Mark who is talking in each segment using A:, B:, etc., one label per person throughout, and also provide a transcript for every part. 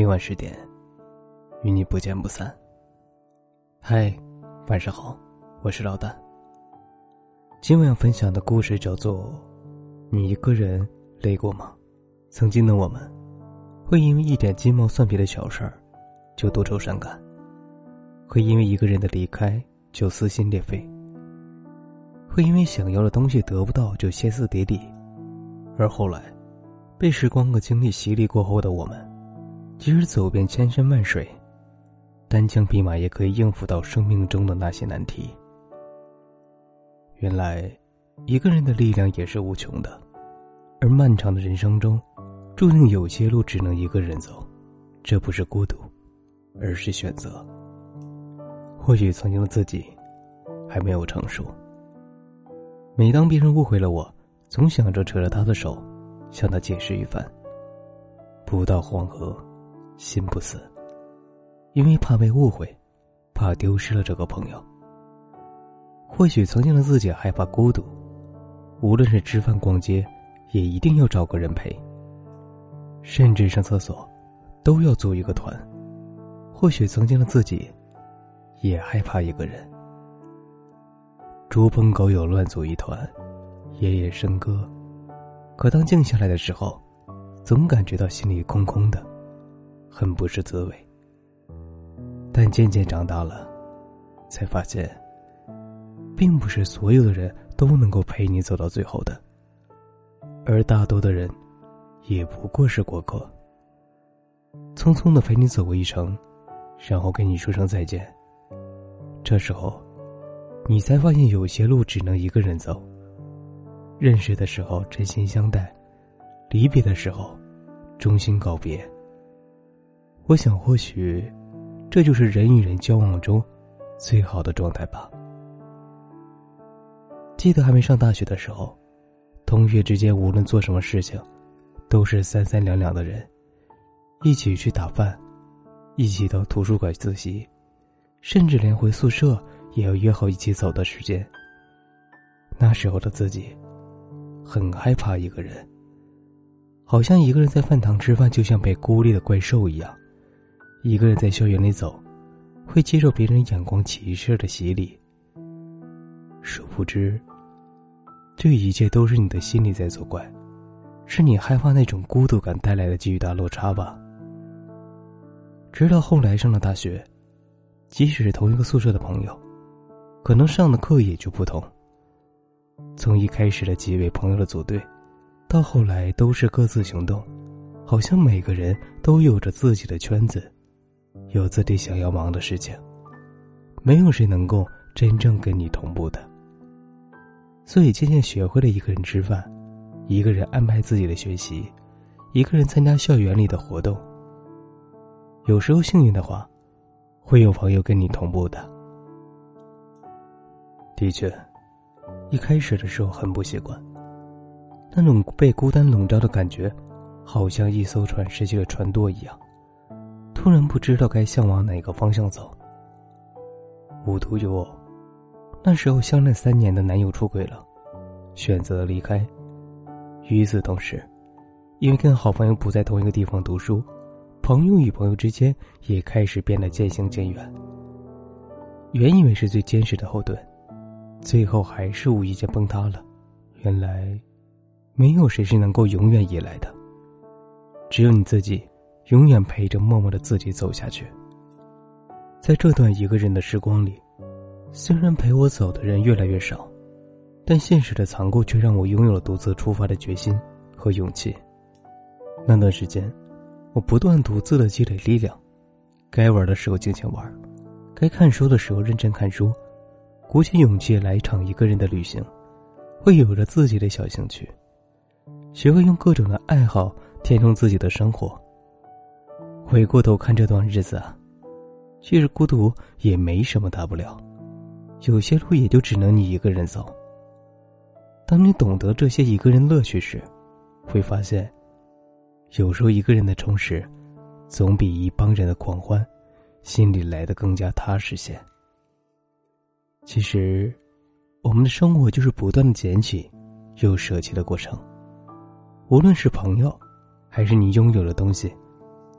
A: 每晚十点，与你不见不散。嗨，晚上好，我是老大。今晚要分享的故事叫做《你一个人累过吗？》曾经的我们，会因为一点鸡毛蒜皮的小事儿，就多愁善感；会因为一个人的离开就撕心裂肺；会因为想要的东西得不到就歇斯底里；而后来，被时光和经历洗礼过后的我们。即使走遍千山万水，单枪匹马也可以应付到生命中的那些难题。原来，一个人的力量也是无穷的，而漫长的人生中，注定有些路只能一个人走，这不是孤独，而是选择。或许曾经的自己，还没有成熟。每当别人误会了我，总想着扯着他的手，向他解释一番。不到黄河。心不死，因为怕被误会，怕丢失了这个朋友。或许曾经的自己害怕孤独，无论是吃饭、逛街，也一定要找个人陪。甚至上厕所，都要组一个团。或许曾经的自己，也害怕一个人。猪朋狗友乱组一团，夜夜笙歌。可当静下来的时候，总感觉到心里空空的。很不是滋味，但渐渐长大了，才发现，并不是所有的人都能够陪你走到最后的，而大多的人，也不过是过客，匆匆的陪你走过一程，然后跟你说声再见。这时候，你才发现有些路只能一个人走。认识的时候真心相待，离别的时候，衷心告别。我想，或许，这就是人与人交往中最好的状态吧。记得还没上大学的时候，同学之间无论做什么事情，都是三三两两的人，一起去打饭，一起到图书馆自习，甚至连回宿舍也要约好一起走的时间。那时候的自己，很害怕一个人，好像一个人在饭堂吃饭，就像被孤立的怪兽一样。一个人在校园里走，会接受别人眼光歧视的洗礼。殊不知，这一切都是你的心理在作怪，是你害怕那种孤独感带来的巨大落差吧。直到后来上了大学，即使是同一个宿舍的朋友，可能上的课也就不同。从一开始的几位朋友的组队，到后来都是各自行动，好像每个人都有着自己的圈子。有自己想要忙的事情，没有谁能够真正跟你同步的。所以渐渐学会了一个人吃饭，一个人安排自己的学习，一个人参加校园里的活动。有时候幸运的话，会有朋友跟你同步的。的确，一开始的时候很不习惯，那种被孤单笼罩的感觉，好像一艘船失去了船舵一样。突然不知道该向往哪个方向走。无独有偶，那时候相恋三年的男友出轨了，选择了离开。与此同时，因为跟好朋友不在同一个地方读书，朋友与朋友之间也开始变得渐行渐远。原以为是最坚实的后盾，最后还是无意间崩塌了。原来，没有谁是能够永远依赖的，只有你自己。永远陪着默默的自己走下去。在这段一个人的时光里，虽然陪我走的人越来越少，但现实的残酷却让我拥有了独自出发的决心和勇气。那段时间，我不断独自的积累力量，该玩的时候尽情玩，该看书的时候认真看书，鼓起勇气来一场一个人的旅行，会有着自己的小兴趣，学会用各种的爱好填充自己的生活。回过头看这段日子啊，其实孤独也没什么大不了，有些路也就只能你一个人走。当你懂得这些一个人乐趣时，会发现，有时候一个人的充实，总比一帮人的狂欢，心里来的更加踏实些。其实，我们的生活就是不断的捡起，又舍弃的过程。无论是朋友，还是你拥有的东西。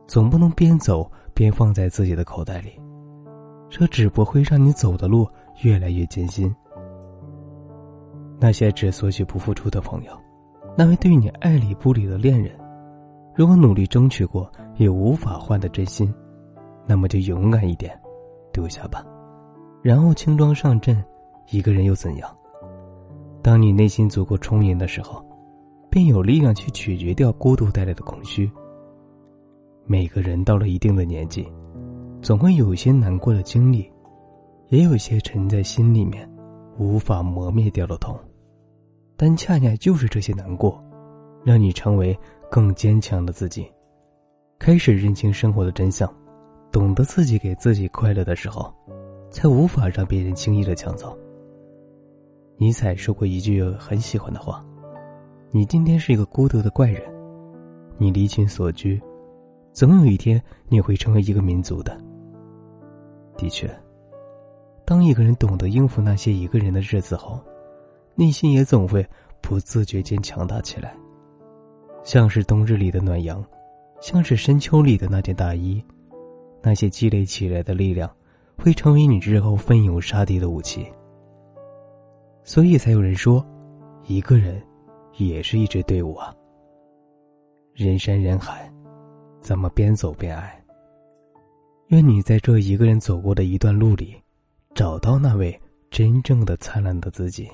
A: 总不能边走边放在自己的口袋里，这只不会让你走的路越来越艰辛。那些只索取不付出的朋友，那位对你爱理不理的恋人，如果努力争取过也无法换得真心，那么就勇敢一点，丢下吧，然后轻装上阵。一个人又怎样？当你内心足够充盈的时候，便有力量去咀嚼掉孤独带来的空虚。每个人到了一定的年纪，总会有一些难过的经历，也有些沉在心里面无法磨灭掉的痛。但恰恰就是这些难过，让你成为更坚强的自己，开始认清生活的真相，懂得自己给自己快乐的时候，才无法让别人轻易的抢走。尼采说过一句很喜欢的话：“你今天是一个孤独的怪人，你离群所居，总有一天你会成为一个民族的。”的确，当一个人懂得应付那些一个人的日子后，内心也总会不自觉间强大起来，像是冬日里的暖阳，像是深秋里的那件大衣，那些积累起来的力量，会成为你日后奋勇杀敌的武器。所以才有人说，一个人也是一支队伍啊。人山人海，怎么边走边爱。愿你在这一个人走过的一段路里，找到那位真正的灿烂的自己。